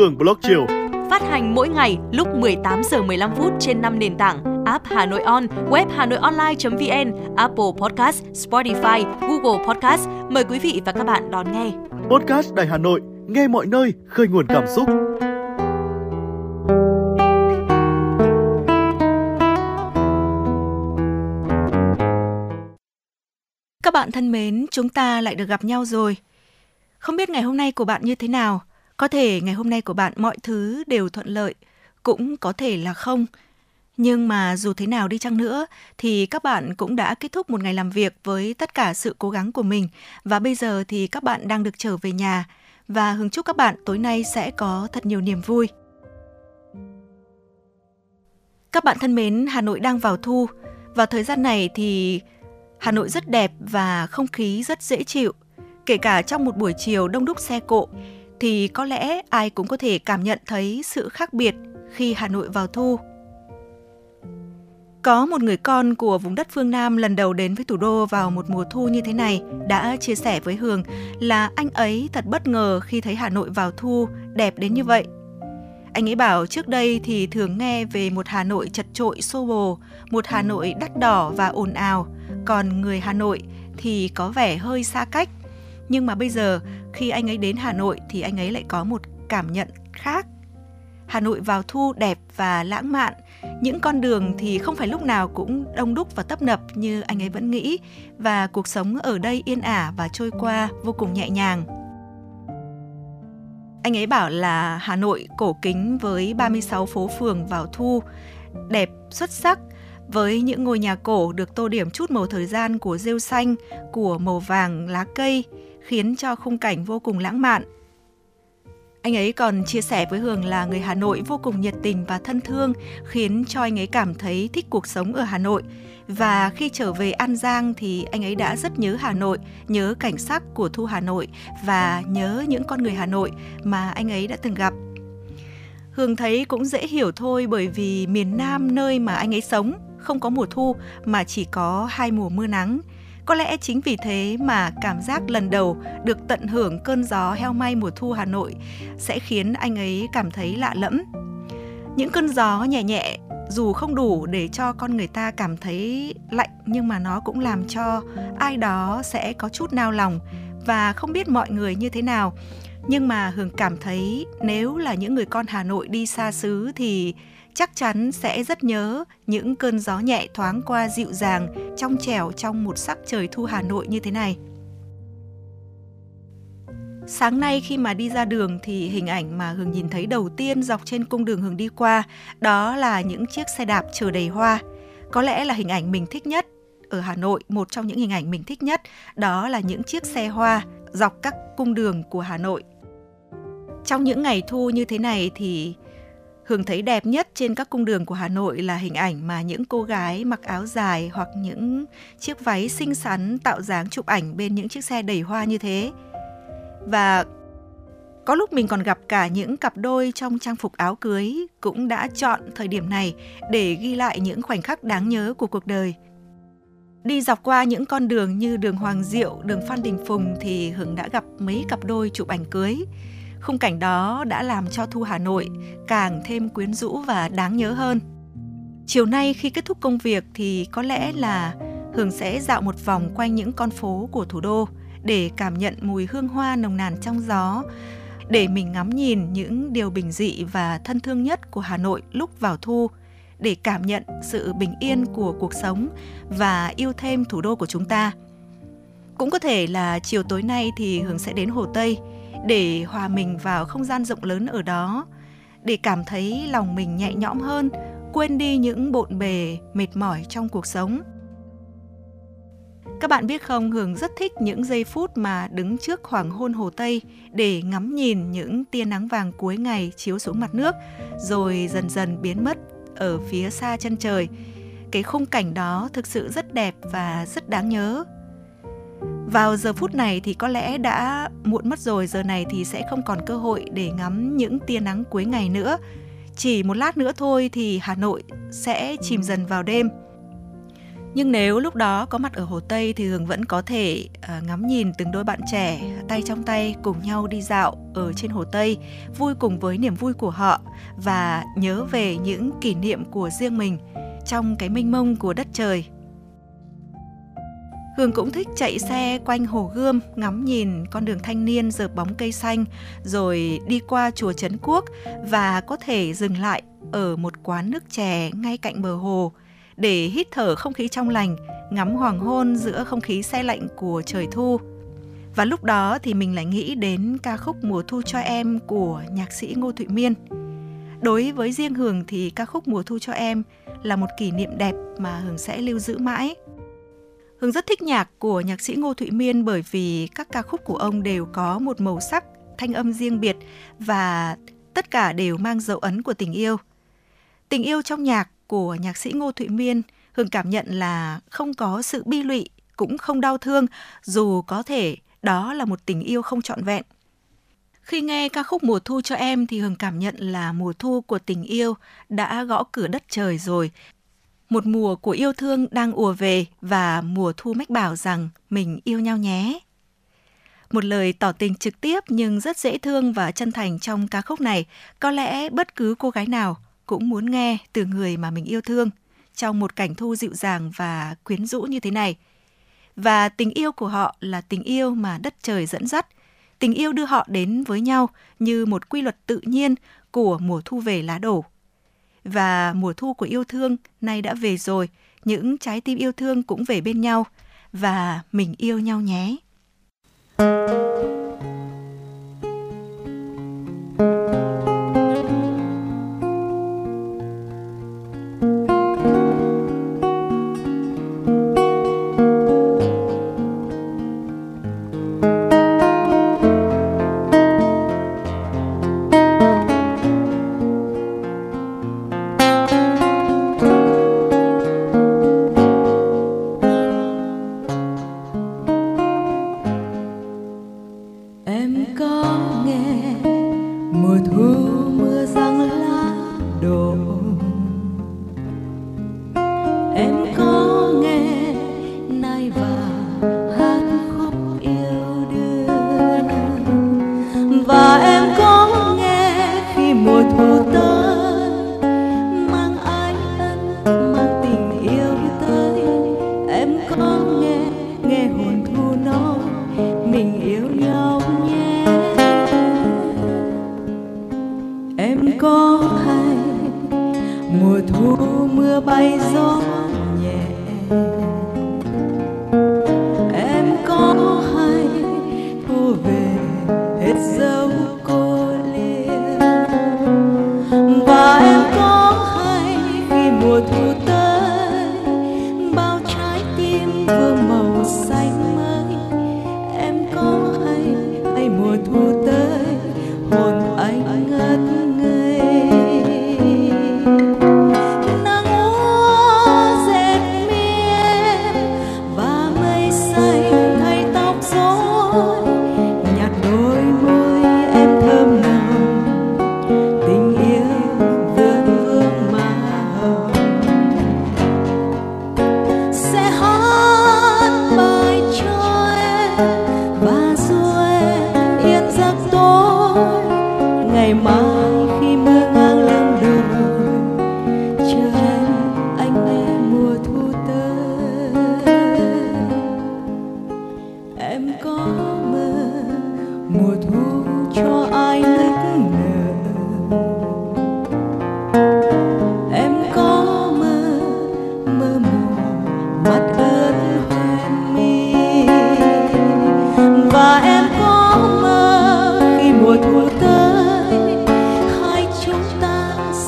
Hường Blog chiều. Phát hành mỗi ngày lúc 18 giờ 15 phút trên 5 nền tảng app Hà Nội On, web Hà Nội Online.vn, Apple Podcast, Spotify, Google Podcast. Mời quý vị và các bạn đón nghe. Podcast Đài Hà Nội, nghe mọi nơi, khơi nguồn cảm xúc. Các bạn thân mến, chúng ta lại được gặp nhau rồi. Không biết ngày hôm nay của bạn như thế nào? Có thể ngày hôm nay của bạn mọi thứ đều thuận lợi, cũng có thể là không. Nhưng mà dù thế nào đi chăng nữa thì các bạn cũng đã kết thúc một ngày làm việc với tất cả sự cố gắng của mình và bây giờ thì các bạn đang được trở về nhà và hứng chúc các bạn tối nay sẽ có thật nhiều niềm vui. Các bạn thân mến, Hà Nội đang vào thu. Vào thời gian này thì Hà Nội rất đẹp và không khí rất dễ chịu. Kể cả trong một buổi chiều đông đúc xe cộ thì có lẽ ai cũng có thể cảm nhận thấy sự khác biệt khi Hà Nội vào thu. Có một người con của vùng đất phương Nam lần đầu đến với thủ đô vào một mùa thu như thế này đã chia sẻ với Hường là anh ấy thật bất ngờ khi thấy Hà Nội vào thu đẹp đến như vậy. Anh ấy bảo trước đây thì thường nghe về một Hà Nội chật trội xô bồ, một Hà Nội đắt đỏ và ồn ào, còn người Hà Nội thì có vẻ hơi xa cách. Nhưng mà bây giờ khi anh ấy đến Hà Nội thì anh ấy lại có một cảm nhận khác. Hà Nội vào thu đẹp và lãng mạn, những con đường thì không phải lúc nào cũng đông đúc và tấp nập như anh ấy vẫn nghĩ và cuộc sống ở đây yên ả và trôi qua vô cùng nhẹ nhàng. Anh ấy bảo là Hà Nội cổ kính với 36 phố phường vào thu, đẹp, xuất sắc, với những ngôi nhà cổ được tô điểm chút màu thời gian của rêu xanh, của màu vàng lá cây, khiến cho khung cảnh vô cùng lãng mạn. Anh ấy còn chia sẻ với Hường là người Hà Nội vô cùng nhiệt tình và thân thương, khiến cho anh ấy cảm thấy thích cuộc sống ở Hà Nội. Và khi trở về An Giang thì anh ấy đã rất nhớ Hà Nội, nhớ cảnh sắc của Thu Hà Nội và nhớ những con người Hà Nội mà anh ấy đã từng gặp. Hường thấy cũng dễ hiểu thôi bởi vì miền Nam nơi mà anh ấy sống không có mùa thu mà chỉ có hai mùa mưa nắng. Có lẽ chính vì thế mà cảm giác lần đầu được tận hưởng cơn gió heo may mùa thu Hà Nội sẽ khiến anh ấy cảm thấy lạ lẫm. Những cơn gió nhẹ nhẹ, dù không đủ để cho con người ta cảm thấy lạnh, nhưng mà nó cũng làm cho ai đó sẽ có chút nao lòng và không biết mọi người như thế nào. Nhưng mà Hường cảm thấy nếu là những người con Hà Nội đi xa xứ thì chắc chắn sẽ rất nhớ những cơn gió nhẹ thoáng qua dịu dàng, trong trẻo trong một sắc trời thu Hà Nội như thế này. Sáng nay khi mà đi ra đường thì hình ảnh mà Hường nhìn thấy đầu tiên dọc trên cung đường Hường đi qua đó là những chiếc xe đạp chở đầy hoa. Có lẽ là hình ảnh mình thích nhất ở Hà Nội, một trong những hình ảnh mình thích nhất đó là những chiếc xe hoa dọc các cung đường của Hà Nội. Trong những ngày thu như thế này thì Hường thấy đẹp nhất trên các cung đường của Hà Nội là hình ảnh mà những cô gái mặc áo dài hoặc những chiếc váy xinh xắn tạo dáng chụp ảnh bên những chiếc xe đầy hoa như thế. Và có lúc mình còn gặp cả những cặp đôi trong trang phục áo cưới cũng đã chọn thời điểm này để ghi lại những khoảnh khắc đáng nhớ của cuộc đời. Đi dọc qua những con đường như đường Hoàng Diệu, đường Phan Đình Phùng thì Hưởng đã gặp mấy cặp đôi chụp ảnh cưới. Khung cảnh đó đã làm cho Thu Hà Nội càng thêm quyến rũ và đáng nhớ hơn. Chiều nay khi kết thúc công việc thì có lẽ là Hường sẽ dạo một vòng quanh những con phố của thủ đô để cảm nhận mùi hương hoa nồng nàn trong gió, để mình ngắm nhìn những điều bình dị và thân thương nhất của Hà Nội lúc vào thu, để cảm nhận sự bình yên của cuộc sống và yêu thêm thủ đô của chúng ta. Cũng có thể là chiều tối nay thì Hường sẽ đến Hồ Tây để hòa mình vào không gian rộng lớn ở đó, để cảm thấy lòng mình nhẹ nhõm hơn, quên đi những bộn bề, mệt mỏi trong cuộc sống. Các bạn biết không, Hường rất thích những giây phút mà đứng trước hoàng hôn hồ Tây để ngắm nhìn những tia nắng vàng cuối ngày chiếu xuống mặt nước, rồi dần dần biến mất ở phía xa chân trời. Cái khung cảnh đó thực sự rất đẹp và rất đáng nhớ. Vào giờ phút này thì có lẽ đã muộn mất rồi, giờ này thì sẽ không còn cơ hội để ngắm những tia nắng cuối ngày nữa. Chỉ một lát nữa thôi thì Hà Nội sẽ chìm dần vào đêm. Nhưng nếu lúc đó có mặt ở Hồ Tây thì Hường vẫn có thể ờ, ngắm nhìn từng đôi bạn trẻ tay trong tay cùng nhau đi dạo ở trên Hồ Tây, vui cùng với niềm vui của họ và nhớ về những kỷ niệm của riêng mình trong cái mênh mông của đất trời. Hường cũng thích chạy xe quanh Hồ Gươm, ngắm nhìn con đường thanh niên dợp bóng cây xanh, rồi đi qua chùa Trấn Quốc và có thể dừng lại ở một quán nước chè ngay cạnh bờ hồ để hít thở không khí trong lành, ngắm hoàng hôn giữa không khí xe lạnh của trời thu. Và lúc đó thì mình lại nghĩ đến ca khúc Mùa thu cho em của nhạc sĩ Ngô Thụy Miên. Đối với riêng Hường thì ca khúc Mùa thu cho em là một kỷ niệm đẹp mà Hường sẽ lưu giữ mãi. Hường rất thích nhạc của nhạc sĩ Ngô Thụy Miên bởi vì các ca khúc của ông đều có một màu sắc, thanh âm riêng biệt và tất cả đều mang dấu ấn của tình yêu. Tình yêu trong nhạc của nhạc sĩ Ngô Thụy Miên, Hương cảm nhận là không có sự bi lụy, cũng không đau thương, dù có thể đó là một tình yêu không trọn vẹn. Khi nghe ca khúc Mùa thu cho em thì Hường cảm nhận là mùa thu của tình yêu đã gõ cửa đất trời rồi. Một mùa của yêu thương đang ùa về và mùa thu mách bảo rằng mình yêu nhau nhé. Một lời tỏ tình trực tiếp nhưng rất dễ thương và chân thành trong ca khúc này, có lẽ bất cứ cô gái nào cũng muốn nghe từ người mà mình yêu thương trong một cảnh thu dịu dàng và quyến rũ như thế này. Và tình yêu của họ là tình yêu mà đất trời dẫn dắt, tình yêu đưa họ đến với nhau như một quy luật tự nhiên của mùa thu về lá đổ. Và mùa thu của yêu thương nay đã về rồi, những trái tim yêu thương cũng về bên nhau và mình yêu nhau nhé. và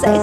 Sẽ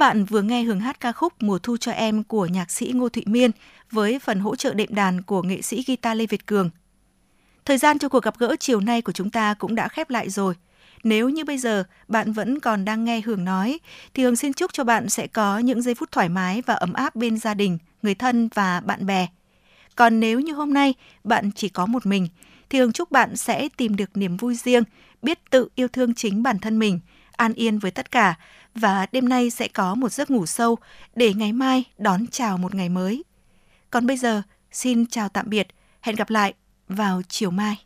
bạn vừa nghe hưởng hát ca khúc Mùa thu cho em của nhạc sĩ Ngô Thụy Miên với phần hỗ trợ đệm đàn của nghệ sĩ guitar Lê Việt Cường. Thời gian cho cuộc gặp gỡ chiều nay của chúng ta cũng đã khép lại rồi. Nếu như bây giờ bạn vẫn còn đang nghe Hường nói, thì Hường xin chúc cho bạn sẽ có những giây phút thoải mái và ấm áp bên gia đình, người thân và bạn bè. Còn nếu như hôm nay bạn chỉ có một mình, thì Hường chúc bạn sẽ tìm được niềm vui riêng, biết tự yêu thương chính bản thân mình, an yên với tất cả và đêm nay sẽ có một giấc ngủ sâu để ngày mai đón chào một ngày mới. Còn bây giờ, xin chào tạm biệt, hẹn gặp lại vào chiều mai.